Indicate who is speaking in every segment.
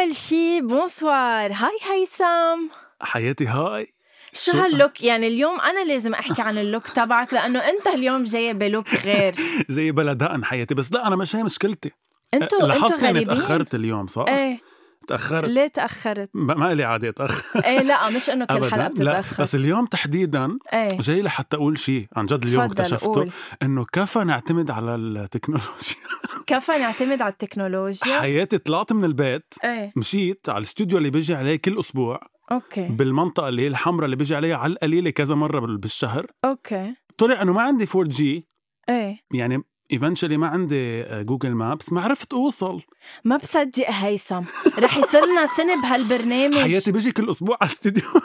Speaker 1: أول شي bonsoir hi هيثم
Speaker 2: حياتي hi.
Speaker 1: شو هال look؟ يعني اليوم أنا لازم أحكي عن ال look تبعك لأنه أنت اليوم جاي ب look غير.
Speaker 2: زي بلا دقن حياتي. بس لا أنا مش هي مشكلتي.
Speaker 1: أنتوا أنتوا
Speaker 2: لاحظت اني تاخرت اليوم صح؟
Speaker 1: إيه.
Speaker 2: تأخرت.
Speaker 1: ليه تأخرت؟
Speaker 2: ما ما لي عادي اتاخر
Speaker 1: إيه لا مش إنه كل. حلقة
Speaker 2: لا
Speaker 1: بتتاخر
Speaker 2: بس اليوم تحديدا
Speaker 1: إيه.
Speaker 2: جاي لحتى أقول شيء عن جد اليوم اكتشفته إنه كفى نعتمد على التكنولوجيا؟
Speaker 1: كفى نعتمد على التكنولوجيا.
Speaker 2: حياتي طلعت من البيت
Speaker 1: إيه.
Speaker 2: مشيت على الاستوديو اللي بيجي عليه كل أسبوع
Speaker 1: okay.
Speaker 2: بالمنطقة اللي هي الحمراء اللي بيجي عليها على القليلة كذا مرة بال- بالشهر.
Speaker 1: okay.
Speaker 2: طلع إنه ما عندي 4G
Speaker 1: إيه.
Speaker 2: يعني eventually ما عندي Google Maps ما عرفت أوصل.
Speaker 1: ما بصدق هيثم. رح يصير لنا سنة بهالبرنامج.
Speaker 2: حياتي بيجي كل أسبوع على الاستوديو.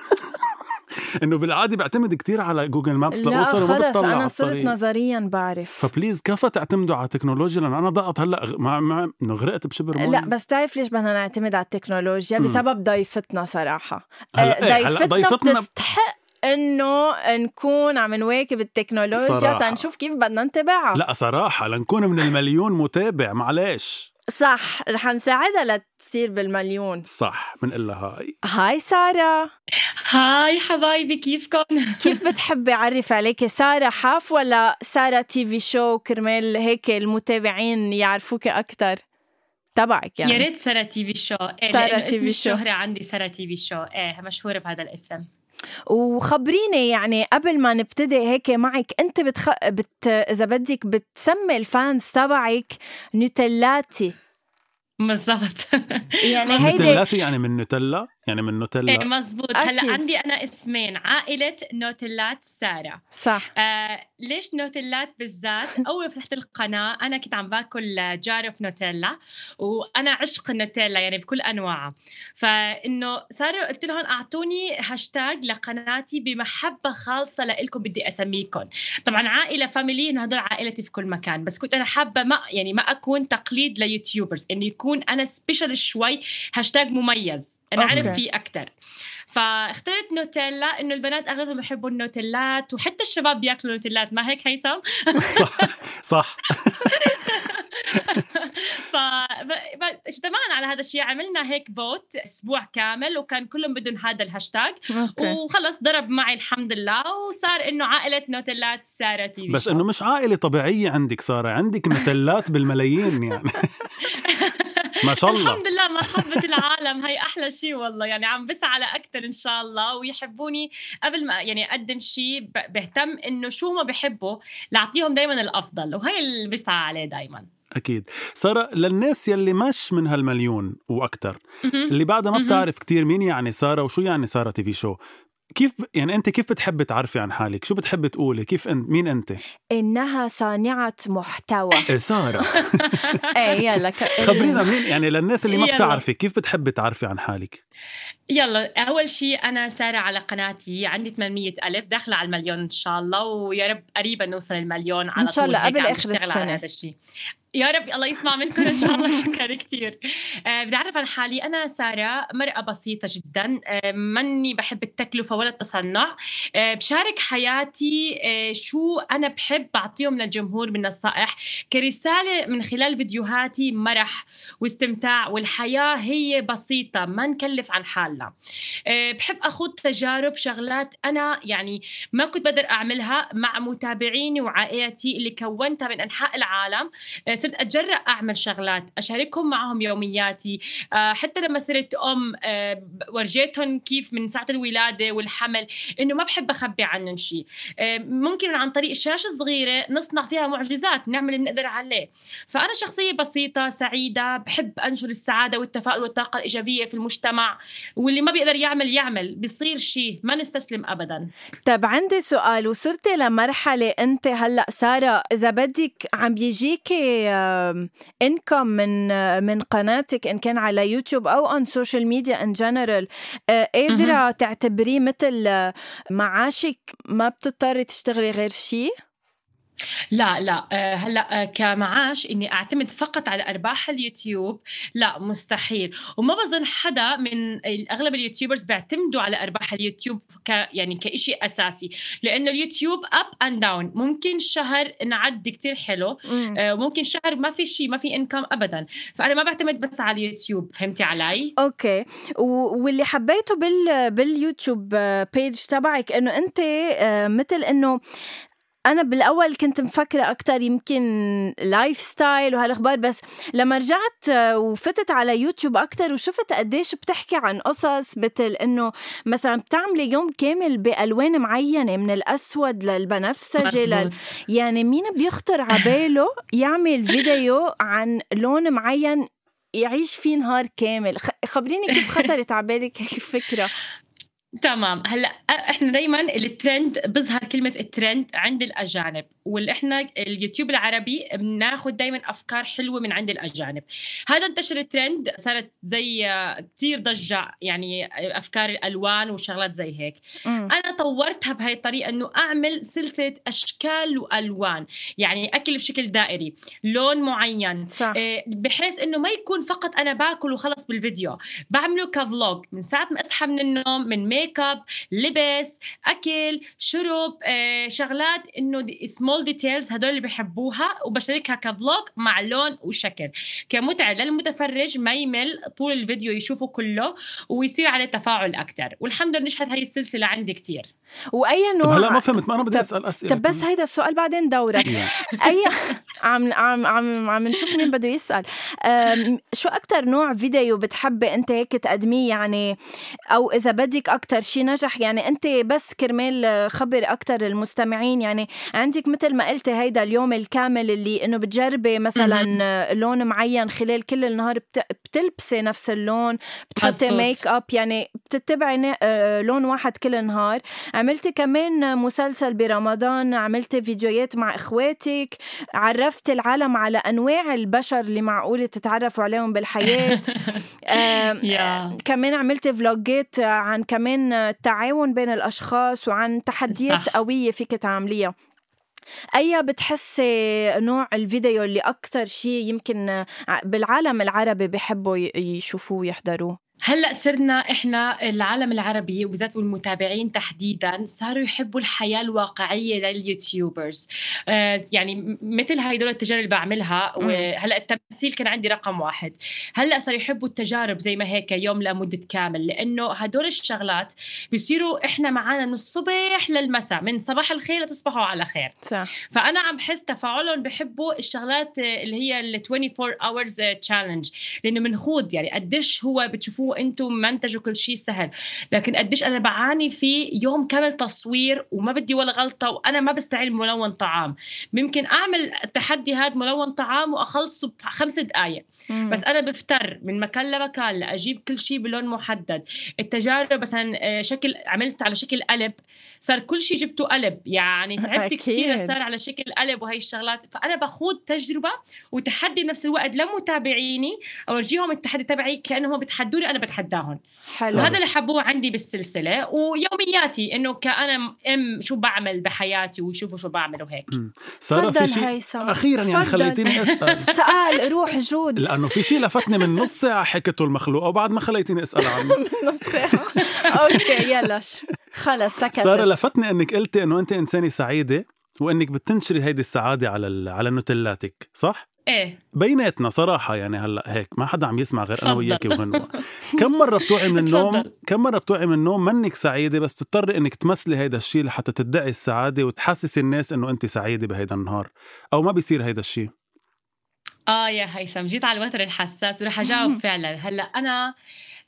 Speaker 2: إنه بالعادة بعتمد كتير على Google Maps
Speaker 1: لا
Speaker 2: لأوصل وما
Speaker 1: خلص
Speaker 2: بتطلع أنا
Speaker 1: صرت نظريا بعرف.
Speaker 2: فبليز كفى تعتمدوا على التكنولوجيا؟ لأن أنا ضغط هلأ ما ما إنه غرقت بشبر مي.
Speaker 1: لا بس بتعرف ليش بدنا نعتمد على التكنولوجيا. بسبب ضيفتنا صراحة.
Speaker 2: هلأ
Speaker 1: آه،
Speaker 2: إيه،
Speaker 1: ضيفتنا
Speaker 2: ضيفتنا
Speaker 1: بتستحق إنه نكون عم نواكب التكنولوجيا
Speaker 2: صراحة.
Speaker 1: تنشوف كيف بدنا نتبعها
Speaker 2: لا صراحة لنكون من المليون متابع معلش
Speaker 1: صح رح نساعدها لتصير بالمليون.
Speaker 2: صح بنقول لها هاي.
Speaker 1: هاي سارة.
Speaker 3: hi حبايبي كيفكم؟
Speaker 1: كيف بتحبي أعرف عليك؟ سارة حاف ولا سارة TV show كرمال هيك المتابعين يعرفوك أكتر؟ تبعك يعني.
Speaker 3: يا ريت سارة TV show. إيه
Speaker 1: سارة TV show.
Speaker 3: الشهرة عندي سارة TV show. إيه مشهورة بهذا الاسم.
Speaker 1: وخبريني يعني قبل ما نبتدي هيك معك أنت بتخ... بت... إذا بدك بتسمي ال fans تبعك نوتيلاتي.
Speaker 3: بالضبط.
Speaker 1: يعني هيدي
Speaker 2: نوتيلاتي يعني من نوتيلا؟ يعني من
Speaker 3: إيه
Speaker 2: نوتيلا
Speaker 3: مزبوط
Speaker 1: أكيد.
Speaker 3: هلا عندي أنا اسمين عائلة نوتيلات سارة.
Speaker 1: صح.
Speaker 3: آه ليش نوتيلات بالذات؟ أول ما فتحت القناة أنا كنت عم باكل جارف نوتيلا وأنا عشق النوتيلا يعني بكل أنواعها. فإنه صاروا قلت لهم أعطوني هاشتاج لقناتي بمحبة خالصة لإلكم بدي اسميكم طبعا عائلة family إنه هدول عائلتي في كل مكان. بس كنت أنا حابة ما يعني ما أكون تقليد ل YouTubers إنه يكون أنا special شوي هاشتاج مميز. أنا
Speaker 1: okay.
Speaker 3: اعرف فيه أكثر فاخترت نوتيلا إنه البنات أغلبهم يحبوا النوتيلات وحتى الشباب بياكلوا نوتيلات. ما هيك هيثم؟
Speaker 2: صح صح.
Speaker 3: ف ب- ب- اجتمعنا على هذا الشيء عملنا هيك فوت أسبوع كامل وكان كلهم بدهم هذا الهاشتاج. وخلص ضرب معي الحمد لله وصار إنه عائلة نوتيلات سارة TV
Speaker 2: بس. إنه مش عائلة طبيعية عندك سارة. عندك نوتيلات بالملايين يعني. ما شاء الله.
Speaker 3: الحمد لله محبة العالم. هي أحلى شيء والله. يعني عم بسعى لأكثر إن شاء الله. ويحبوني قبل ما يعني أقدم شيء بهتم إنه شو ما بحبوا لأعطيهم دايما الأفضل. وهي اللي بسعى عليه دايما.
Speaker 2: أكيد. سارة للناس يلي مش من هالمليون وأكثر اللي بعدها ما. بتعرف كتير مين يعني سارة وشو يعني سارة تي في شو. كيف يعني أنت كيف بتحبي تعرفي عن حالك؟ شو بتحبي تقولي؟ كيف انت مين أنت؟
Speaker 1: إنها صانعة محتوى.
Speaker 2: إيه سارة.
Speaker 1: إيه يلا ك...
Speaker 2: خبرينا مين يعني للناس اللي ما. بتعرفي كيف بتحبي تعرفي عن حالك؟
Speaker 3: يلا أول شيء أنا سارة على قناتي عندي 800 ألف داخلة على المليون إن شاء الله ويا رب قريبا نوصل المليون على
Speaker 1: إن شاء الله قبل آخر
Speaker 3: بشتغل على
Speaker 1: السنة.
Speaker 3: هذا الشيء يا رب الله يسمع منكم إن شاء الله شكرا كثير آه بدي اعرف عن حالي. أنا سارة مرأة بسيطة جدا. آه ماني بحب التكلفة ولا التصنع. آه بشارك حياتي شو أنا بحب اعطيهم للجمهور من نصائح كرسالة من خلال فيديوهاتي مرح واستمتاع والحياة هي بسيطة ما نكلف عن حالنا. بحب أخوض تجارب شغلات أنا يعني ما كنت بقدر أعملها مع متابعيني وعائلتي اللي كونتها من أنحاء العالم. صرت اتجرأ أعمل شغلات أشاركهم معهم يومياتي. آه، حتى لما صرت أم آه، ورجيتهم كيف من ساعة الولادة والحمل إنه ما بحب أخبي عنهم شيء ممكن عن طريق شاشه صغيره نصنع فيها معجزات نعمل اللي نقدر عليه. فأنا شخصية بسيطة سعيدة بحب أنشر السعادة والتفاؤل والطاقة الإيجابية في المجتمع. واللي ما بيقدر يعمل يعمل. بيصير شيء ما نستسلم ابدا.
Speaker 1: طيب عندي سؤال. وصرتي لمرحلة أنت هلأ سارة إذا بدك عم بيجيكي income من من قناتك إن كان على يوتيوب أو on social media in general قادرة تعتبريه مثل معاشك ما بتضطري تشتغلي غير شيء
Speaker 3: لا لا. آه، هلأ آه، كمعاش إني أعتمد فقط على أرباح اليوتيوب؟ لا مستحيل. وما بظن حدا من أغلب ال YouTubers بيعتمدوا على أرباح اليوتيوب ك يعني كشيء أساسي. لأنه اليوتيوب up and down ممكن شهر نعدي كتير حلو. وممكن آه، شهر ما في شيء ما في انكم ابدا. فأنا ما بعتمد بس على اليوتيوب. فهمتي علي؟
Speaker 1: okay. واللي حبيته بال باليوتيوب page تبعك إنه أنت مثل إنه أنا بالأول كنت مفكرة أكثر يمكن lifestyle وهالأخبار بس لما رجعت وفتت على يوتيوب أكثر وشفت قديش بتحكي عن قصص مثل إنه مثلا بتعملي يوم كامل بألوان معينة من الأسود للبنفسجي لل... يعني مين بيخطر على باله يعمل فيديو عن لون معين يعيش فيه نهار كامل؟ خبريني كيف خطرت على بالك هيك فكرة.
Speaker 3: تمام. هلأ إحنا دائما الترند بظهر كلمة الترند عند الأجانب. واللي إحنا اليوتيوب العربي بناخذ دائما أفكار حلوة من عند الأجانب هذا انتشر الترند صارت زي كثير ضجة يعني أفكار الألوان وشغلات زي هيك م. أنا طورتها بهي الطريقة إنه أعمل سلسلة أشكال وألوان يعني أكل بشكل دائري لون معين صح. آه، بحيث إنه ما يكون فقط أنا باكل وخلص بالفيديو بعمله ك vlog من ساعة ما أصحى من النوم من ميك أب لبس أكل شرب آه، شغلات إنه small details هدول اللي بحبوها وبشاركها ك vlog مع لون وشكل. كمتعة للمتفرج ما يمل طول الفيديو يشوفه كله ويصير عليه تفاعل أكثر والحمد لله نجحت هاي السلسلة عندي كثير
Speaker 1: وأي نوع
Speaker 2: طب هلا ما فهمت ما أنا بدي أسأل أسئلة.
Speaker 1: طب بس هيدا السؤال بعدين دورك. أي عم عم عم عم نشوف مين بده يسأل. شو أكثر نوع فيديو بتحبي أنت هيك تقدميه يعني؟ أو إذا بدك أكثر شيء نجح يعني أنت بس كرمال خبر أكثر المستمعين. يعني عندك مثل ما قلتي هيدا اليوم الكامل اللي إنه بتجربي مثلا لون معين خلال كل النهار بتلبسي نفس اللون بتحطي ميك اب يعني بتتبعي آه، لون واحد كل النهار. عملتي كمان مسلسل برمضان عملتي فيديوهات مع إخواتك عرفتي العالم على أنواع البشر اللي معقولة تتعرفوا عليهم بالحياة. آه كمان عملتي vlogات عن كمان التعاون بين الأشخاص وعن تحديات صح. قوية فيك تعمليها. أي بتحسي نوع الفيديو اللي أكتر شيء يمكن بالعالم العربي بحبوا يشوفوه ويحضروه؟
Speaker 3: هلأ صرنا إحنا العالم العربي وبالذات والمتابعين تحديدا صاروا يحبوا الحياة الواقعية لليوتيوبرز. آه يعني مثل هدول التجارب اللي بعملها وهلأ التمثيل كان عندي رقم واحد. هلأ صاروا يحبوا التجارب زي ما هيك يوم لمدة كامل لأنه هدول الشغلات بيصيروا إحنا معنا من الصبح للمساء من صباح الخير لتصبحوا على خير. صح. فأنا عم بحس تفاعلهم بحبوا الشغلات اللي هي ال 24 hours challenge لأنه بنخوض يعني قديش هو بتشوفوه أنتم منتجوا كل شيء سهل. لكن قديش أنا بعاني في يوم كامل تصوير وما بدي ولا غلطة وأنا ما بستعمل ملون طعام. ممكن أعمل التحدي هذا ملون طعام وأخلصه بخمس دقائق بس أنا بفتر من مكان لمكان لأجيب كل شيء بلون محدد. التجارب مثلا آه، شكل عملت على شكل قلب. صار كل شيء جبته قلب. يعني تعبت كثير صار على شكل قلب وهي الشغلات. فأنا بخوض تجربة وتحدي بنفس الوقت لمتابعيني. أورجيهم التحدي تبعي كأنهم بتحدوني أنا بتحداهم حلو. وهذا اللي حبوه عندي بالسلسلة ويومياتي إنه كأنا أم شو بعمل بحياتي ويشوفوا شو بعمل وهيك
Speaker 2: صار في شيء أخيرا يعني خليتيني أسأل.
Speaker 1: سؤال روح جود.
Speaker 2: لأنه في شيء لفتني من نص ساعة حكته المخلوقه وبعد ما خليتيني أسأل عنه.
Speaker 1: من نص ساعة. okay يلا. خلص سكت
Speaker 2: سارة لفتني إنك قلتي إنه أنت إنسانة سعيدة وإنك بتنشري هيدي السعادة على على نوتيلاتك صح؟
Speaker 3: إيه.
Speaker 2: بيناتنا صراحة يعني هلأ هيك ما حدا عم يسمع غير أنا وياكي وغنوه كم مرة بتوعي من النوم كم مرة بتوعي من النوم منك سعيدة بس بتضطري إنك تمثلي هيدا الشيء لحتى تدعي السعادة وتحسسي الناس إنه انت سعيدة بهيدا النهار؟ أو ما بيصير هيدا الشيء
Speaker 3: آه يا هيثم جيت على الوتر الحساس ورح أجاوب فعلا. هلأ أنا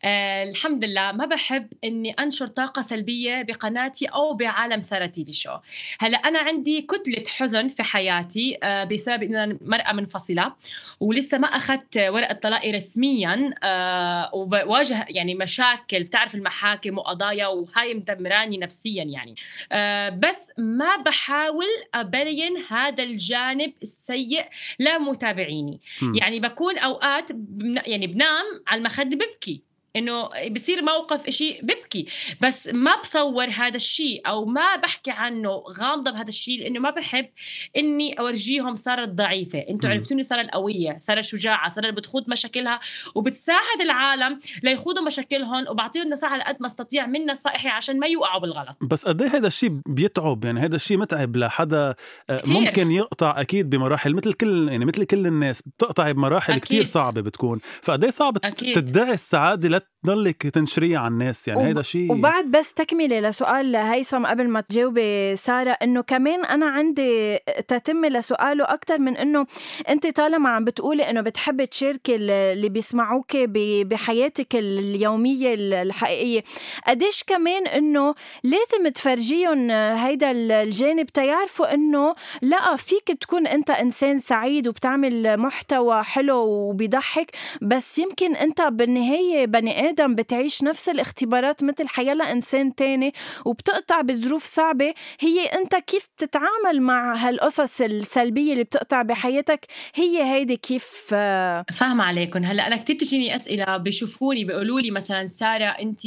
Speaker 3: آه الحمد لله ما بحب إني أنشر طاقة سلبية بقناتي أو بعالم سارة تي في شو. هلأ أنا عندي كتلة حزن في حياتي آه بسبب ان أنا مرأة منفصلة ولسه ما أخذت ورقة طلاقي رسميا آه وبواجه يعني مشاكل. بتعرف المحاكم وقضايا وهاي مدمراني نفسيا يعني. آه بس ما بحاول أبين هذا الجانب السيء لمتابعيني. يعني بكون أوقات يعني بنام على المخدة ببكي. إنه بصير موقف إشي ببكي. بس ما بصور هذا الشيء أو ما بحكي عنه غامضة بهذا الشيء لإنه ما بحب إني أورجيهم صارت ضعيفة. أنتم عرفتوني صارت قويه صارت شجاعة صارت بتخوض مشاكلها وبتساعد العالم ليخوضوا مشاكلهم وبعطيهم نصائح على قد ما أستطيع من نصائحي عشان ما يوقعوا بالغلط.
Speaker 2: بس قد إيه هذا الشيء بيتعب؟ يعني هذا الشيء متعب لحدا. آه، كتير. ممكن يقطع أكيد بمراحل مثل كل يعني مثل كل الناس بتقطعي بمراحل. كتير صعبة بتكون. فقد إيه صعب أكيد. تدعي السعادة تضلك تنشريها على الناس يعني هيدا شيء
Speaker 1: وبعد بس تكملة لسؤال هيثم قبل ما تجاوبي سارة إنه كمان أنا عندي تتمه لسؤاله أكثر من إنه أنت طالما عم بتقولي إنه بتحبي تشاركي اللي بيسمعوك بحياتك اليومية الحقيقية قديش كمان إنه لازم تفرجيهم هيدا الجانب تيعرفوا إنه لا فيك تكون أنت إنسان سعيد وبتعمل محتوى حلو وبيضحك بس يمكن أنت بالنهاية بني آدم بتعيش نفس الاختبارات مثل حيلا انسان تاني وبتقطع بظروف صعبة. هي أنت كيف بتتعامل مع هالقصص السلبية اللي بتقطع بحياتك؟ هي هيدي كيف
Speaker 3: آه، فاهمة عليكم هلأ أنا كثير بتجيني أسئلة بيشوفوني بيقولوا لي مثلا سارة انت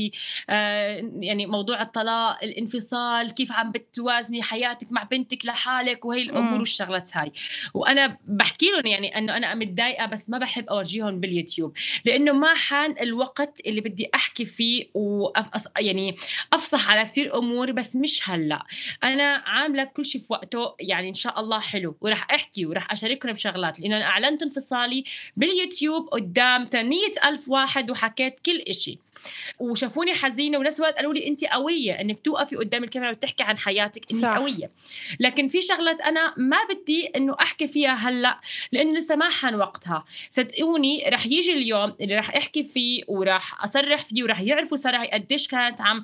Speaker 3: آه يعني موضوع الطلاق الانفصال كيف عم بتوازني حياتك مع بنتك لحالك وهي الأمور والشغلات هاي. وأنا بحكي لهم يعني إنه أنا متضايقة بس ما بحب اورجيهم باليوتيوب لأنه ما حان الوقت اللي بدي أحكي فيه وأفص يعني أفصح على كتير أمور بس مش هلأ. أنا عاملة كل شيء في وقته يعني إن شاء الله حلو. وراح أحكي وراح أشارككم بشغلات لأنه أنا اعلنت انفصالي باليوتيوب قدام 800 ألف واحد وحكيت كل إشي. وشافوني حزينة ونفس الوقت قالوا لي انت قوية إنك توقفي قدام الكاميرا وتحكي عن حياتك إنك صح. قوية. لكن في شغلات أنا ما بدي إنه أحكي فيها هلأ لأنه لسه ما حان وقتها. صدقوني رح يجي اليوم اللي رح أحكي فيه وراح أصرح فيه وراح يعرفوا ساره قديش كانت عم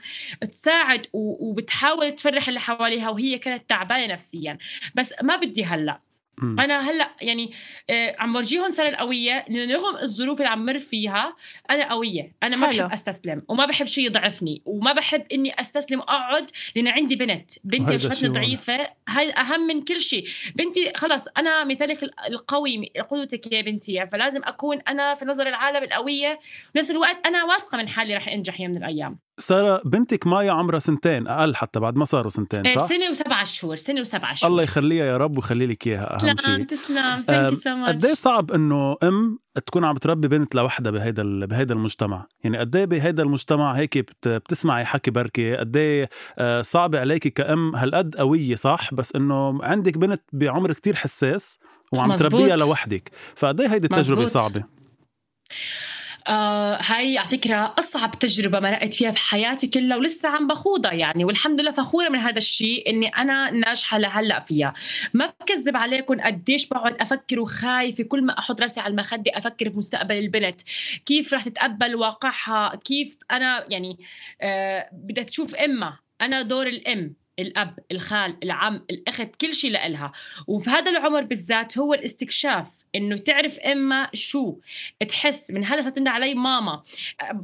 Speaker 3: تساعد وبتحاول تفرح اللي حواليها وهي كانت تعبانة نفسيا. بس ما بدي هلأ. م. أنا هلأ يعني آه عم ورجيهم سنه القويه رغم الظروف اللي عم مر فيها أنا قوية. أنا ما حلو. بحب أستسلم وما بحب شيء يضعفني وما بحب إني أستسلم وأقعد لأن عندي بنت. بنتي شفتني ضعيفة هاي أهم من كل شيء بنتي خلص أنا مثالك القوي قدوتك يا بنتي فلازم أكون أنا في نظر العالم القوية. ونفس الوقت أنا واثقة من حالي رح أنجح يوم من الأيام.
Speaker 2: سارة بنتك مايا عمرها سنتين أقل حتى بعد ما صاروا سنتين صح؟
Speaker 3: سنة وسبع شهور سنة وسبع شهور.
Speaker 2: الله يخليها يا رب ويخلي لك إياها. أهم شيء
Speaker 3: تسلم. thank you so
Speaker 2: قد صعب إنه أم تكون عم تربي بنت لوحدها بهيدا بهيدا المجتمع. يعني قد إيه بهيدا المجتمع هيك بتسمعي حكي بركي. قد إيه آه، صعبه عليك كأم. هالقد قوية صح؟ بس إنه عندك بنت بعمر كتير حساس وعم تربيها لوحدك. فقد إيه هيدي التجربة مزبوط. صعبة.
Speaker 3: آه هاي على فكرة أصعب تجربة مرقت فيها في حياتي كلها ولسه عم بخوضها يعني والحمد لله فخورة من هذا الشيء إني أنا ناجحة لهلأ فيها. ما بكذب عليكم قديش بقعد أفكر وخايفة كل ما أحط راسي على المخدة أفكر في مستقبل البنت كيف رح تتقبل واقعها كيف أنا يعني آه بدها تشوف إمها أنا دور الأم. الأب الخال العم الأخت كل شيء لإلها. وفي هذا العمر بالذات هو الاستكشاف إنه تعرف إما شو تحس. من هلأ ستند علي ماما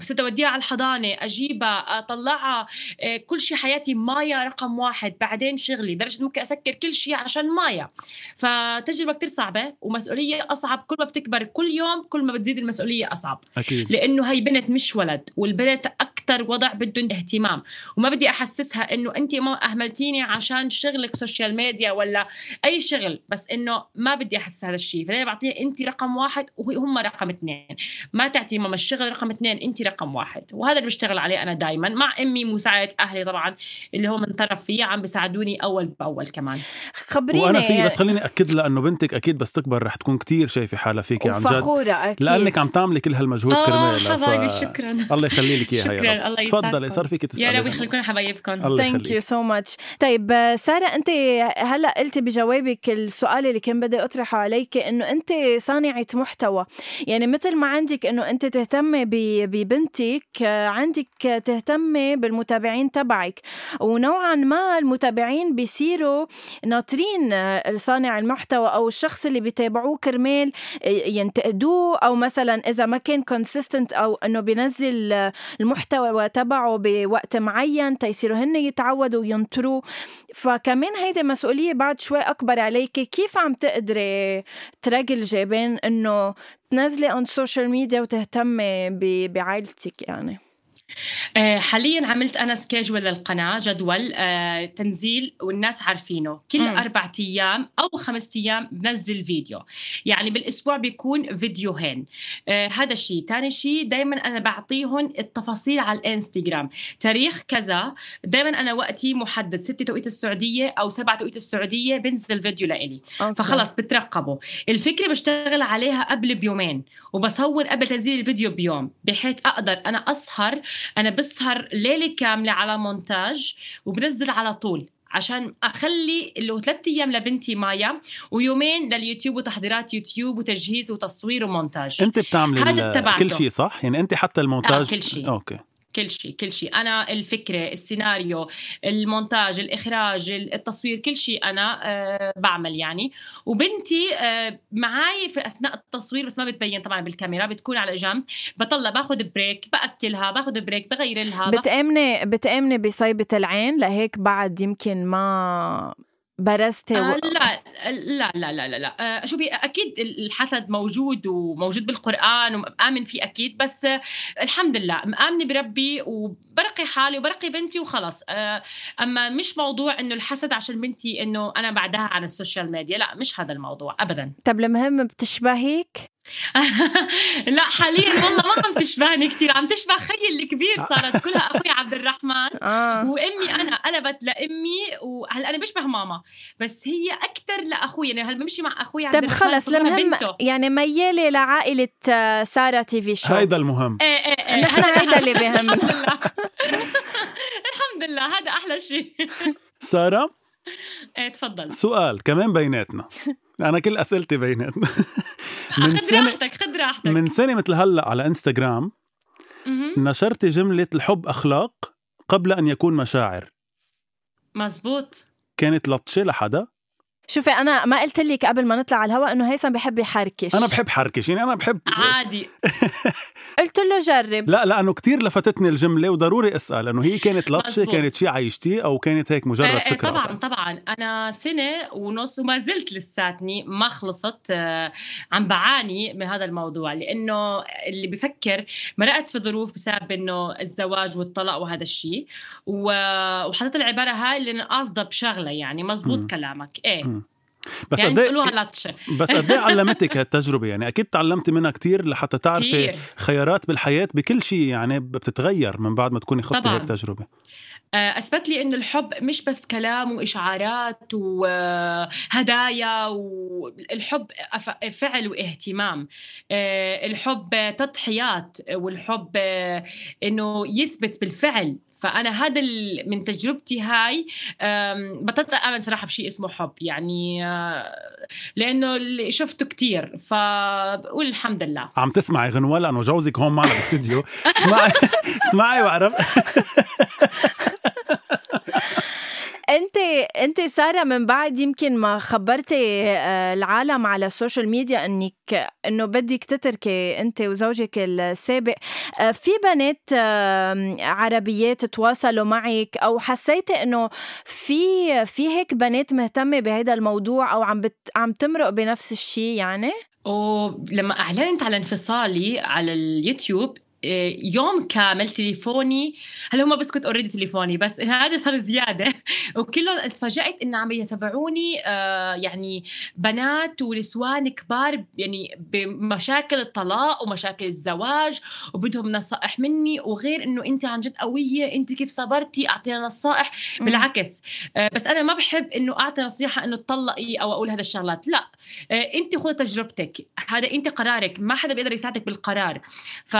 Speaker 3: ستوديها على الحضانة أجيبها أطلعها آه، كل شيء حياتي مايا رقم واحد. بعدين شغلي درجة ممكن أسكر كل شيء عشان مايا. فتجربة كتير صعبة ومسؤولية أصعب. كل ما بتكبر كل يوم كل ما بتزيد المسؤولية أصعب.
Speaker 2: أكيد.
Speaker 3: لإنه هي بنت مش ولد والبنت أكثر وضع بدهم اهتمام. وما بدي أحسسها إنه انت ما أهملتيني عشان شغلك social media ولا أي شغل بس إنه ما بدي أحس هذا الشيء. فدائما بعطيها انت رقم واحد وهم رقم اثنين. ما تعطي ماما الشغل رقم اثنين انت رقم واحد. وهذا اللي بشتغل عليه أنا دائما مع أمي مساعده أهلي طبعا اللي هو من طرف فيها عم بيساعدوني أول بأول كمان.
Speaker 1: خبريني
Speaker 2: وأنا في بس خليني أكد لها انه بنتك أكيد بس تكبر رح تكون كتير شايفة حالها فيكي عن جد.
Speaker 1: أكيد.
Speaker 2: لأنك عم تعملي كل هالمجهود كرمالها
Speaker 3: ف... شكرا.
Speaker 2: الله يخلي لك إياها يا
Speaker 3: الله يسعدكم.
Speaker 2: تفضلي صار فيك تسالي
Speaker 3: يا رب يخليكم حبايبكم.
Speaker 2: الله
Speaker 1: thank
Speaker 2: you
Speaker 1: so ماتش طيب سارة أنت هلأ قلتي بجوابك السؤال اللي كان بدي أطرحه عليك إنه أنت صانعة محتوى. يعني مثل ما عندك إنه أنت تهتمي ب- ببنتك عندك تهتمي بالمتابعين تبعك. ونوعا ما المتابعين بيصيروا ناطرين صانع المحتوى أو الشخص اللي بيتابعوه كرمال ينتقدوه أو مثلا إذا ما كان كونسيستنت أو إنه بينزل آه، المحتوى تبعه بوقت معين تيصيروا هن يتعودوا وينطروا. فكمان هيدي مسؤولية بعد شوي أكبر عليك. كيف عم تقدري ترجلجي بين إنه تنزلي on social media وتهتمي بعائلتك يعني؟
Speaker 3: حاليا عملت أنا سكيجول للقناه جدول آه، تنزيل والناس عارفينه. كل. أربع أيام أو خمس أيام بنزل فيديو. يعني بالأسبوع بيكون فيديوهين. آه، هذا شيء ثاني شيء دائما أنا بعطيهم التفاصيل على الإنستغرام. تاريخ كذا. دائما أنا وقتي محدد. 6 توقيت السعودية أو 7 توقيت السعودية بنزل فيديو لإلي. فخلص بترقبوا. الفكرة بشتغل عليها قبل بيومين وبصور قبل تنزيل الفيديو بيوم بحيث أقدر أنا أسهر أنا بسهر ليلة كاملة على مونتاج وبنزل على طول عشان أخلي هو ثلاث أيام لبنتي مايا ويومين لليوتيوب وتحضيرات يوتيوب وتجهيز وتصوير ومونتاج
Speaker 2: أنت بتعملي
Speaker 3: هذا.
Speaker 2: كل شيء صح يعني أنت حتى المونتاج
Speaker 3: آه، كل شيء.
Speaker 2: okay
Speaker 3: كل شيء كل شيء أنا الفكرة السيناريو المونتاج الإخراج التصوير كل شيء أنا أه بعمل يعني. وبنتي أه معي في أثناء التصوير بس ما بتبين طبعا بالكاميرا بتكون على جنب. بطلع باخذ break بأكلها باخذ break بغير لها
Speaker 1: بتأمني بتأمني بصيبة العين؟ لهيك بعد يمكن ما برزتي
Speaker 3: آه
Speaker 1: و...
Speaker 3: لا لا لا لا لا لا. آه شوفي أكيد الحسد موجود وموجود بالقرآن ومآمن فيه أكيد بس آه الحمد لله مآمنة بربي وبرقي حالي وبرقي بنتي وخلص. آه أما مش موضوع إنه الحسد عشان بنتي إنه أنا بعدها عن ال social media لا مش هذا الموضوع ابدا.
Speaker 1: طب المهم بتشبهيك؟
Speaker 3: لا حاليا والله ما عم تشبهني كثير عم تشبه خيي الكبير صارت كلها أخوي عبد الرحمن.
Speaker 1: آه.
Speaker 3: وأمي أنا قلبت لأمي وهلأ أنا بشبه ماما. بس هي أكثر لأخوي يعني هلأ بمشي مع أخوي عبد
Speaker 1: طب
Speaker 3: الرحمن
Speaker 1: خلص المهم يعني ميالة لعائلة آه، سارة تي في شو؟
Speaker 2: هيدا المهم.
Speaker 3: إيه إيه إيه.
Speaker 1: نحن هيدا اللي بيهمنا
Speaker 3: الحمد لله. الحمد لله هذا أحلى شيء.
Speaker 2: سارة؟
Speaker 3: إيه تفضل.
Speaker 2: سؤال كمان بيناتنا. أنا كل أسئلتي بيناتنا من
Speaker 3: خذ
Speaker 2: سنه
Speaker 3: راحتك خذ راحتك.
Speaker 2: من سنة مثل هلأ على إنستغرام
Speaker 3: مهم.
Speaker 2: نشرتي جملة الحب أخلاق قبل أن يكون مشاعر.
Speaker 3: مزبوط.
Speaker 2: كانت لطشة لحدا.
Speaker 1: شوفي أنا ما قلت لك قبل ما نطلع على الهواء إنه هيثم بحب يحركش
Speaker 2: أنا بحب حركش يعني أنا بحب
Speaker 3: عادي
Speaker 1: قلت له جرب
Speaker 2: لا لأنه كتير لفتتني الجملة وضروري أسأل إنه هي كانت لطشة
Speaker 3: مزبوط.
Speaker 2: كانت شيء عايشتيه أو كانت هيك مجرد
Speaker 3: آه، آه،
Speaker 2: فكرة
Speaker 3: طبعا
Speaker 2: قطع؟
Speaker 3: طبعا أنا سنة ونص وما زلت لساتني ما خلصت آه، عم بعاني من هذا الموضوع لأنه اللي بفكر مرقت في ظروف بسبب إنه الزواج والطلاق وهذا الشيء وحطيت العبارة هاي اللي أنا قاصدة بشغلة يعني مزبوط
Speaker 2: مم.
Speaker 3: كلامك إيه
Speaker 2: مم. بس
Speaker 3: يعني
Speaker 2: إيه-
Speaker 3: بتقولوها لطشه
Speaker 2: بس قد إيه علمتك هالتجربة؟ يعني أكيد تعلمتي منها كتير لحتى تعرفي
Speaker 3: كتير.
Speaker 2: خيارات بالحياة بكل شيء يعني بتتغير من بعد ما تكوني خضتي. هيك تجربة.
Speaker 3: آه، أثبت لي إنه الحب مش بس كلام وإشعارات وهدايا والحب أف- فعل واهتمام. آه، الحب تضحيات والحب آه، إنه يثبت بالفعل. فأنا هذا من تجربتي هاي. بطلت امن صراحة بشيء اسمه حب يعني آه، لأنه اللي شفته كتير. فبقول الحمد لله.
Speaker 2: عم تسمعي غنوة؟ لأنه جوزك هون معنا بالاستوديو اسمعي اسمعي واعرف
Speaker 1: أنت أنت سارة من بعد يمكن ما خبرتي آه، العالم على ال social media إنك إنه بدك تتركي أنت وزوجك السابق. آه، في بنات عربيات تواصلوا معك أو حسيتي إنه في في هيك بنات مهتمة بهذا الموضوع أو عم بت عم تمرق بنفس الشيء يعني؟
Speaker 3: ولما أعلنت على انفصالي على اليوتيوب يوم كامل تليفوني. هلا هم بسكت اوريدي تليفوني بس هذا صار زيادة. وكلهم تفاجات انه عم يتابعوني آه يعني بنات ونسوان كبار يعني بمشاكل الطلاق ومشاكل الزواج وبدهم نصائح مني. وغير إنه أنت عن جد قوية أنت كيف صبرتي؟ أعطينا نصائح. بالعكس آه بس أنا ما بحب إنه أعطي نصيحة إنه تطلقي أو أقول هذا الشغلات. لا آه أنت خذ تجربتك. هذا أنت قرارك. ما حدا بيقدر يساعدك بالقرار. ف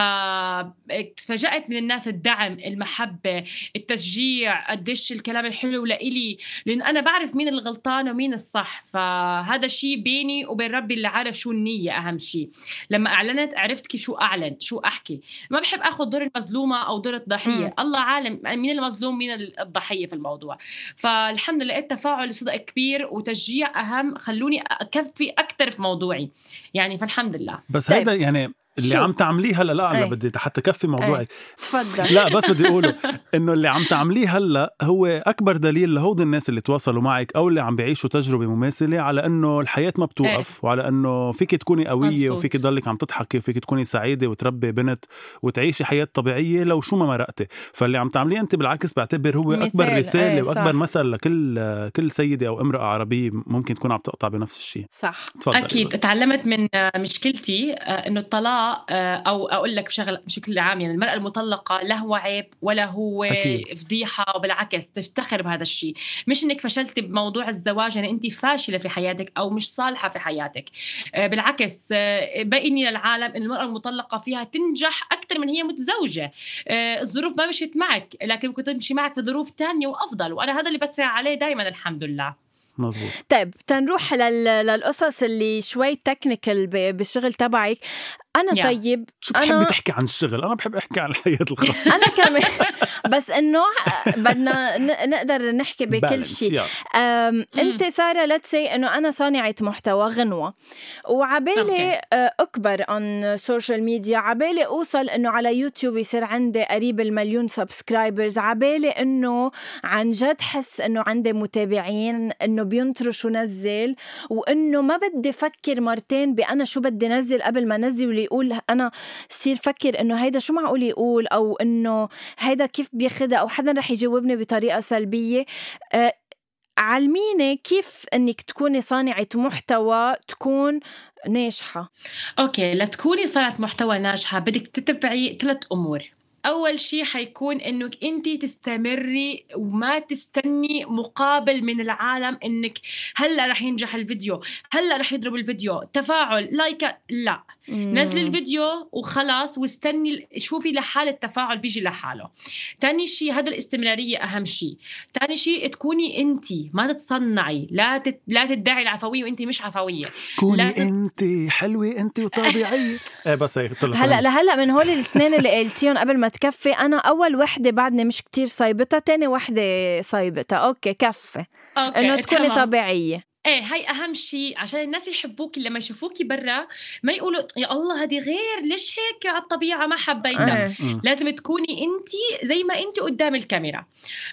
Speaker 3: فتفاجأت من الناس الدعم المحبة التشجيع قديش الكلام الحلو لإلي. لأن أنا بعرف مين الغلطان ومين الصح. فهذا الشيء بيني وبين ربي اللي عارف شو النية أهم شيء لما أعلنت عرفت كيف شو أعلن شو أحكي. ما بحب أخذ دور المظلومة أو دور الضحية. م. الله عالم مين المظلوم مين الضحية في الموضوع. فالحمد لله لقيت تفاعل صدق كبير وتشجيع أهم خلوني أكفي أكثر في موضوعي. يعني فالحمد لله.
Speaker 2: بس طيب. هيدا يعني اللي شو؟ عم تعمليه هلا لا أنا بدي حتى كفي موضوعك
Speaker 1: تفضل.
Speaker 2: لا بس بدي أقوله إنه اللي عم تعمليه هلا هو أكبر دليل لهود الناس اللي تواصلوا معك أو اللي عم بيعيشوا تجربة مماثلة على إنه الحياة ما بتوقف إيه. وعلى إنه فيك تكوني قوية مزبوط. وفيك تضلك عم تضحكي وفيك تكوني سعيدة وتربي بنت وتعيشي حياة طبيعية لو شو ما مرقتي. فاللي عم تعمليه أنت بالعكس بعتبر هو أكبر رسالة إيه وأكبر مثل لكل كل سيدة أو امرأة عربية ممكن تكون عم تقطع بنفس الشيء.
Speaker 1: صح.
Speaker 3: تفضل. أكيد. تعلمت من مشكلتي آه، إنه الطلاق آه، أو أقول لك بشغل بشكل عام يعني المرأة المطلقة لا هو عيب ولا هو أكيد. فضيحة وبالعكس تفتخر بهذا الشيء. مش إنك فشلتي بموضوع الزواج يعني أنت فاشلة في حياتك أو مش صالحة في حياتك. آه، بالعكس آه، بيني للعالم إن المرأة المطلقة فيها تنجح أكثر من هي متزوجة. الظروف ما مشيت معك لكن ممكن تمشي معك في ظروف ثانية وأفضل. وأنا هذا اللي بسعى عليه دائما الحمد لله.
Speaker 2: مزبوط
Speaker 1: طيب تنروح لل... للقصص اللي شوي technical بالشغل تبعك. أنا yeah. طيب
Speaker 2: شو بتحبي أنا... تحكي عن الشغل؟ أنا بحب أحكي عن الحياة الخاصة.
Speaker 1: أنا كمان. بس إنه بدنا نقدر نحكي بكل شيء أنت سارة لا سي إنه أنا صانعة محتوى غنوة. وعبالي okay. أكبر عن social media عبالي أوصل إنه على يوتيوب يصير عندي قريب المليون subscribers عبالي إنه عن جد حس إنه عندي متابعين إنه بينطروا شو نزل. وإنه ما بدي أفكر مرتين بأنا شو بدي نزل قبل ما انزل يقول أنا صير فكر إنه هيدا شو معقول يقول؟ أو إنه هيدا كيف بياخدها؟ أو حدا رح يجاوبني بطريقة سلبية. أه علميني كيف إنك تكوني صانعة محتوى تكون ناجحة.
Speaker 3: أوكي لتكوني صانعة محتوى ناجحة بدك تتبعي ثلاث أمور. أول شيء حيكون إنك أنت تستمري وما تستني مقابل من العالم إنك هلأ رح ينجح الفيديو هلأ رح يضرب الفيديو. تفاعل لايك لا. نزلي الفيديو وخلاص واستني شوفي لحال التفاعل بيجي لحاله. تاني شيء هذا الاستمرارية أهم شيء تاني شيء تكوني أنت ما تتصنعي. لا تت... لا تدعي العفوية وأنت مش عفوية.
Speaker 2: كوني تت... أنت حلوة أنت وطبيعية. إيه بس هيك
Speaker 1: هلا لهلا من هول الاثنين اللي قلتيهم قبل ما تكفي أنا أول وحدة بعدني مش كتير صايبتها تاني وحدة صايبتها. أوكي كفي. إنه تكوني طبيعية.
Speaker 3: إيه هاي أهم شيء عشان الناس يحبوك لما يشوفوكي برا ما يقولوا يا الله هذه غير ليش هيك على الطبيعة؟ ما حبيتها. أه. لازم تكوني انت زي ما انت قدام الكاميرا.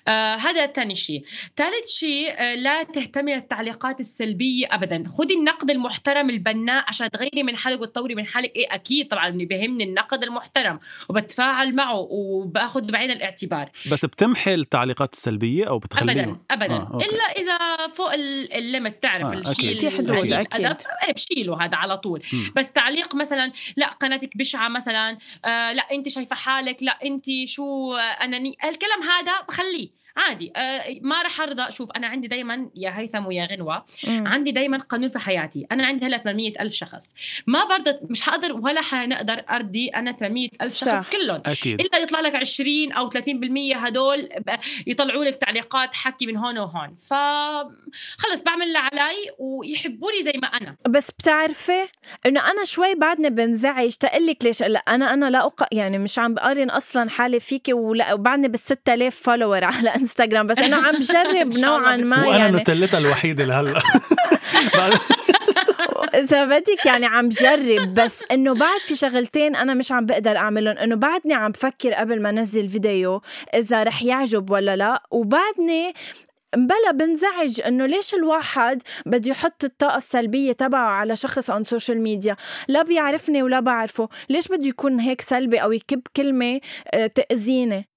Speaker 3: آه هذا ثاني شيء. ثالث شيء آه لا تهتمي بالتعليقات السلبية ابدا. خذي النقد المحترم البناء عشان تغيري من حالك وتطوري من حالك. إيه أكيد طبعا بيهمني النقد المحترم وبتفاعل معه وباخذ بعين الاعتبار.
Speaker 2: بس بتمحي التعليقات السلبية أو بتخليهم
Speaker 3: ابدا ابدا. آه، إلا إذا فوق الليمت تعرف آه الشيء
Speaker 1: في حدود أكيد.
Speaker 3: إيه، بشيله هذا على طول. م. بس تعليق مثلا لا قناتك بشعة مثلا آه لا أنت شايفة حالك لا أنت شو آه اناني الكلام هذا بخليه. عادي. آه ما رح أرضى. شوف أنا عندي دائما يا هيثم ويا غنوة مم. عندي دائما قانون في حياتي. أنا عندي هلا 800 ألف شخص. ما برضى مش حقدر ولا حنقدر أرضي أنا 800 ألف شخص صح. كلهم.
Speaker 2: أكيد.
Speaker 3: إلا يطلع لك 20 أو 30% هدول يطلعوا لك تعليقات حكي من هون وهون. ف خلص بعمل اللي علي ويحبوني زي ما أنا.
Speaker 1: بس بتعرفي إنه أنا شوي بعدني بنزعج تقلك ليش؟ لا أنا أنا لا أق... يعني مش عم بقارن أصلا حالي فيكي وبعدني بال 6000 فولور على انستغرام بس أنا عم بجرب نوعا ما
Speaker 2: وأنا يعني. الوحيدة لهلأ.
Speaker 1: إذا بدك يعني عم جرب بس إنه بعد في شغلتين أنا مش عم بقدر أعملهم. إنه بعدني عم بفكر قبل ما انزل فيديو إذا رح يعجب ولا لا. وبعدني بلا بنزعج إنه ليش الواحد بده يحط الطاقة السلبية تبعه على شخص on social media لا بيعرفني ولا بعرفه. ليش بده يكون هيك سلبي أو يكب كلمة آه، تأذيني؟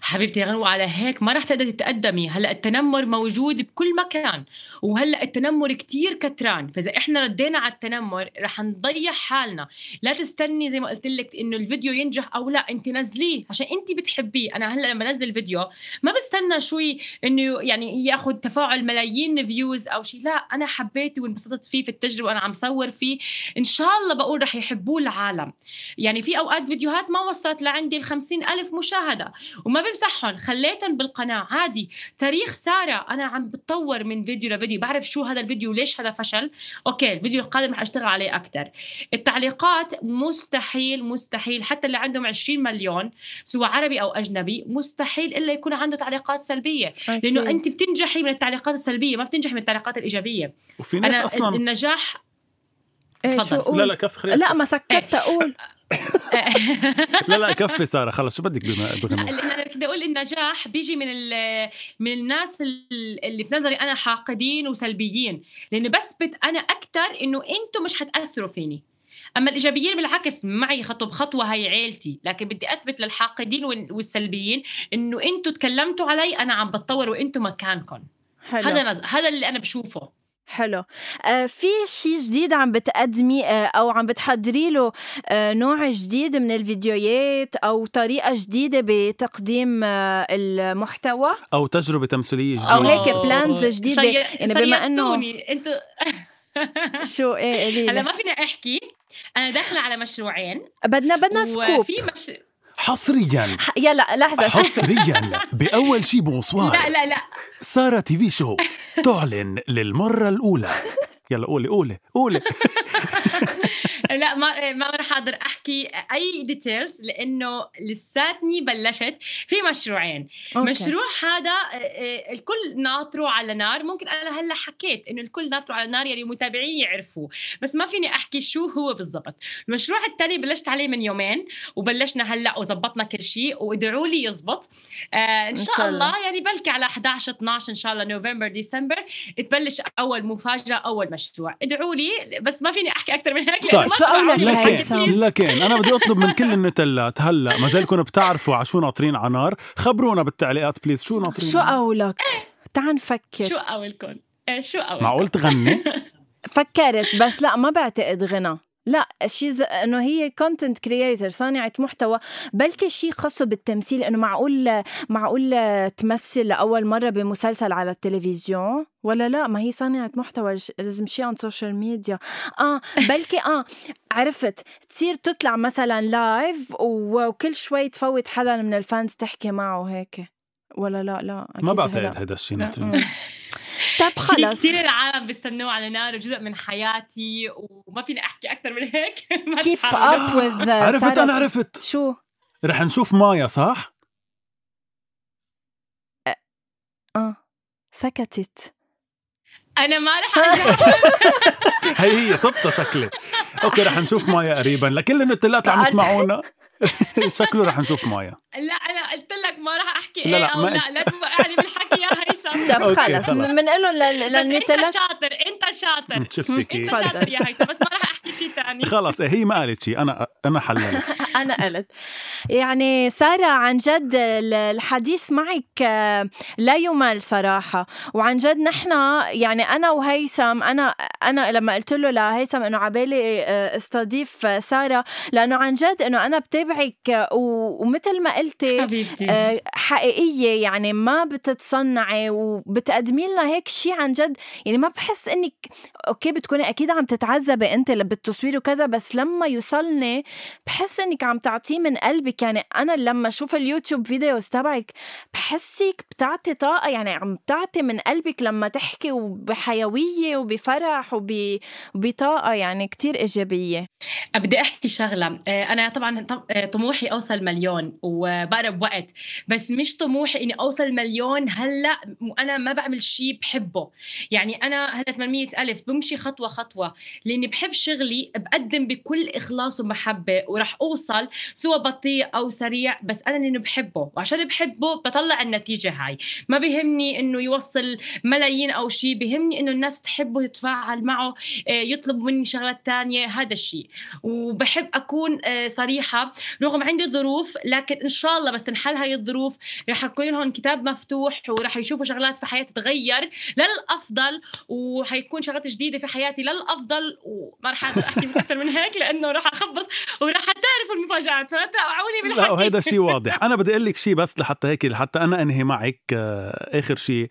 Speaker 3: حبيبتي غنوة على هيك ما رح تقدري تتقدمي. هلأ التنمر موجود بكل مكان وهلأ التنمر كتير كتران. فإذا إحنا ردينا على التنمر رح نضيع حالنا. لا تستني زي ما قلت لك إنه الفيديو ينجح أو لا انت نزليه عشان انت بتحبيه. أنا هلأ لما أنزل فيديو ما بستنى شوي إنه يعني يأخذ تفاعل ملايين فيوز أو شيء لا أنا حبيته وانبسطت فيه في التجربة وأنا عم صور فيه. إن شاء الله بقول رح يحبوه العالم. يعني في أوقات فيديوهات ما وصلت لعندي ال ألف مشاهدة. وما بمسحهم خليتهم بالقناة. عادي. تاريخ سارة أنا عم بتطور من فيديو لفيديو. بعرف شو هذا الفيديو ليش هذا فشل؟ أوكي الفيديو القادم رح أشتغل عليه أكثر التعليقات مستحيل مستحيل. حتى اللي عندهم 20 مليون سواء عربي أو أجنبي مستحيل إلا يكون عنده تعليقات سلبية. أكيد. لأنه أنت بتنجحي من التعليقات السلبية ما بتنجحي من التعليقات الإيجابية.
Speaker 2: وفي ناس
Speaker 3: أنا
Speaker 2: أصلا
Speaker 3: النجاح
Speaker 1: إيه
Speaker 2: لا لا كف خلينا
Speaker 1: لا ما سكت أقول.
Speaker 2: لا لا كفي سارة خلص شو بدك
Speaker 3: بغنوة أنا بدي أقول النجاح بيجي من من الناس اللي بنظري أنا حاقدين وسلبيين. لأنه بثبت أنا أكثر إنه أنتم مش حتأثروا فيني. أما الإيجابيين بالعكس معي خطوة بخطوة هي عيلتي. لكن بدي أثبت للحاقدين والسلبيين إنه أنتم تكلمتوا علي أنا عم بتطور وأنتم مكانكم. حلو. هذا هذا اللي أنا بشوفه.
Speaker 1: حلو. آه في شيء جديد عم بتقدمي آه أو عم بتحضري له آه نوع جديد من الفيديوهات أو طريقة جديدة بتقديم المحتوى؟
Speaker 2: أو تجربة تمثيلية جديدة.
Speaker 1: أو هيك plans جديدة.
Speaker 3: يعني بما إنه أنتوا
Speaker 1: شو؟ إيه
Speaker 3: هلا ما فيني أحكي. أنا داخلة على مشروعين.
Speaker 1: بدنا بدنا scoop
Speaker 3: وفي مش...
Speaker 2: حصريا.
Speaker 1: يلا لحظة
Speaker 2: حصريا. بأول شي bonsoir
Speaker 3: لا لا لا.
Speaker 2: سارة تي في شو. تعلن للمرة الأولى. يلا قولي قولي قولي.
Speaker 3: لا ما ما راح أقدر أحكي أي details لأنه لساتني بلشت في مشروعين. أوكي. مشروع هذا آه، آه، الكل ناطره على نار. ممكن أنا هلأ حكيت إنه الكل ناطره على نار يعني متابعين يعرفوه. بس ما فيني أحكي شو هو بالضبط. المشروع الثاني بلشت عليه من يومين وبلشنا هلأ وزبطنا كل شيء وادعوا لي يزبط. آه إن شاء, شاء الله. الله يعني بلكي على 11 12 إن شاء الله November December تبلش أول مفاجأة أول مشروع. ادعوا لي بس ما فيني أحكي أكثر من هيك
Speaker 1: طيب. شو قولك
Speaker 2: لكن لكن أنا بدي أطلب من كل النتلات هلأ ما زالكم بتعرفوا على شو ناطرين على نار. خبرونا بالتعليقات please شو ناطرين
Speaker 1: شو قولك؟ تعال نفكر.
Speaker 3: شو قولكم إيه، شو قولكم
Speaker 2: معقول تغني؟
Speaker 1: فكرت بس لأ ما بعتقد غنى. لا شيء إنه هي content creator صانعة محتوى بلكي شيء خاصة بالتمثيل إنه معقول معقول تمثل لاول مرة بمسلسل على التلفزيون؟ ولا لا؟ ما هي صانعة محتوى لازم شيء عن social media آه بلكي آه عرفت تصير تطلع مثلا live وكل شوي تفوت حدا من ال fans تحكي معه هيك. ولا لا؟ لا
Speaker 2: ما بعتقد هذا الشيء
Speaker 1: طب خلص
Speaker 3: كثير العالم بيستنوه على نار وجزء من حياتي وما فيني أحكي أكثر من هيك.
Speaker 1: keep up with
Speaker 2: عرفت أنا عرفت.
Speaker 1: شو؟
Speaker 2: رح نشوف مايا صح؟
Speaker 1: آه. سكتت.
Speaker 3: أنا ما رح
Speaker 2: هي هي صبتها شكلي. أوكي رح نشوف مايا قريبا. لكل النتلات اللي عم يسمعونا شكله رح نشوف مايا.
Speaker 3: لا أنا قلت لك ما رح أحكي لا لا إيه أو ما لا. لا توقعني
Speaker 1: طب خلص بنقول للنتلات
Speaker 3: انت شاطر. انت شاطر
Speaker 2: شفتي كيف؟
Speaker 3: انت شاطر يا هيثم بس ما رح أحكي شيء ثاني.
Speaker 2: خلص هي ما قالت شيء أنا أنا حللت.
Speaker 1: أنا قلت. يعني سارة عن جد الحديث معك آه، لا يمل صراحة. وعن جد نحن يعني أنا وهيثم أنا أنا لما قلت له لهيثم إنه عبالي آه، استضيف سارة لأنه عن جد إنه أنا بتابعك ومثل ما قلتي
Speaker 3: حبيبتي.
Speaker 1: آه، حقيقية يعني ما بتتصنعي وبتقدمي لنا هيك شيء عن جد. يعني ما بحس إنك أوكي بتكوني أكيد عم تتعذبي أنت بالتصوير وكذا بس لما يوصلني بحس إنك عم تعطيه من قلبك. يعني أنا لما أشوف اليوتيوب videos تبعك بحسك بتعطي طاقة يعني عم تعطي من قلبك لما تحكي وبحيوية وبفرح وبطاقة يعني كتير إيجابية.
Speaker 3: بدي أحكي شغلة. آه، أنا طبعا آه، طموحي أوصل مليون وبقرب وقت بس مش طموحي إني أوصل مليون هلأ وأنا ما بعمل شيء بحبه. يعني أنا هلأ 800 ألف بمشي خطوة خطوة. لأني بحب شغلي بقدم بكل إخلاص ومحبة وراح أوصل سواء بطيء أو سريع بس أنا لأنه بحبه. وعشان بحبه بطلع النتيجة هاي. ما بيهمني إنه يوصل ملايين أو شيء بيهمني إنه الناس تحبه تتفاعل معه آه، يطلب مني شغلات تانية هذا الشيء وبحب أكون آه، صريحة رغم عندي ظروف لكن إن شاء الله بس تنحل هاي الظروف رح يكون لهم كتاب مفتوح ورح يشوفوا شغلات في حياتي تتغير. للأفضل وحيكون شغلات جديدة في حياتي للأفضل وما رح أحكي أكثر من هيك لأنه رح أخبص ورح تعرفوا المفاجآت. فتابعوني بالحكي.
Speaker 2: لا وهذا شيء واضح. أنا بدي أقول لك شيء بس لحتى هيك لحتى أنا أنهي معك آه، آخر شيء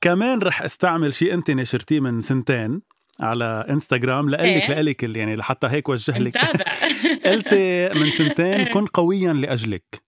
Speaker 2: كمان رح أستعمل شيء أنت نشرتيه من سنتين على إنستغرام لقلك
Speaker 3: إيه؟
Speaker 2: لقلك يعني لحتى هيك وجه لك. قلتي من سنتين كن قويا لأجلك.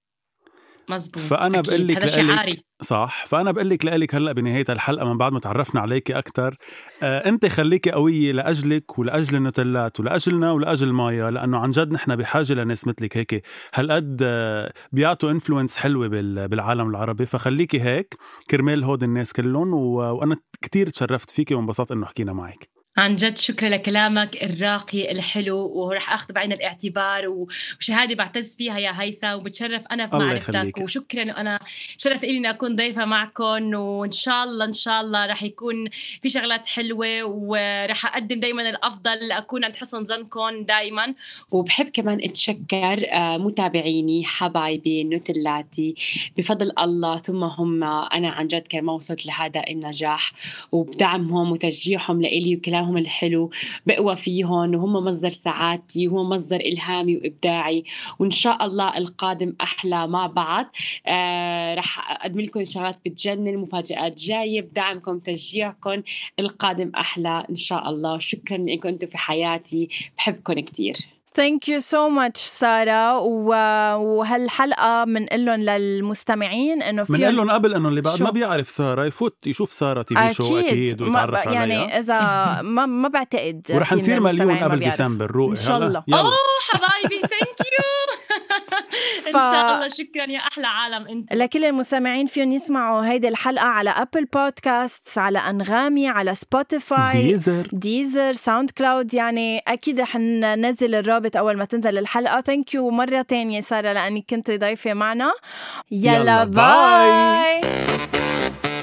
Speaker 3: مزبوط فأنا.
Speaker 2: بقول لك
Speaker 3: هذا شعاري
Speaker 2: لك صح. فأنا بقول لك لك هلأ بنهاية الحلقة من بعد ما تعرفنا عليكي أكثر آه أنت خليكي قوية لأجلك ولأجل النوتيلات ولاجلنا ولأجل مايا لأنه عن جد نحن بحاجة لناس مثلك هيك هالقد آه بيعطوا influence حلوة بال- بالعالم العربي فخليكي هيك. كرمال هود الناس كلهم و... وأنا كتير تشرفت فيكي وانبسطت إنه حكينا معك.
Speaker 3: عن جد شكرا لكلامك الراقي الحلو ورح آخذ بعين الاعتبار وشهادة بعتز فيها يا هيثم وبتشرف أنا في
Speaker 2: الله
Speaker 3: معرفتك
Speaker 2: يخليك.
Speaker 3: وشكرا أنا شرف لي إني أكون ضيفة معكم وإن شاء الله إن شاء الله رح يكون في شغلات حلوة ورح أقدم دائما الأفضل لأكون عند حسن ظنكم دائما
Speaker 4: وبحب كمان أتشكر آه، متابعيني حبايبي نوتلاتي بفضل الله ثم هم أنا عن جد كمان وصلت لهذا النجاح وبدعمهم وتشجيعهم لإلي وكلامهم الحلو بقوى فيهم وهم مصدر سعادتي وهو مصدر إلهامي وإبداعي. وإن شاء الله القادم أحلى مع بعض. آه رح أقدم لكم شغلات بتجنن مفاجآت جاية بدعمكم وتشجيعكم القادم أحلى إن شاء الله. شكرا انكم أنتم في حياتي. بحبكم كثير
Speaker 1: thank you so much ساره. وهالحلقة بنقول لهم للمستمعين إنه
Speaker 2: بنقول
Speaker 1: فيهم
Speaker 2: لهم قبل إنه اللي بعد؟ ما بيعرف سارة يفوت يشوف سارة تي في شو
Speaker 1: أكيد
Speaker 2: ويتعرف
Speaker 1: يعني
Speaker 2: عليها
Speaker 1: إذا ما ما بعتقد
Speaker 2: ورح
Speaker 1: في
Speaker 2: نصير مليون قبل. ديسمبر روقي
Speaker 1: إن شاء؟ الله.
Speaker 3: أوه حبايبي thank you إن
Speaker 1: ف-
Speaker 3: شاء الله شكرا يا أحلى عالم أنت.
Speaker 1: لكل المستمعين فيهم يسمعوا هيدي الحلقة على Apple Podcast على أنغامي على
Speaker 2: Spotify
Speaker 1: Deezer Deezer SoundCloud يعني أكيد رح ننزل الرابط أول ما تنزل الحلقة. thank you مرة تانية سارة لأنك كنت ضيفة معنا. يلا,
Speaker 2: يلا، bye.
Speaker 1: bye.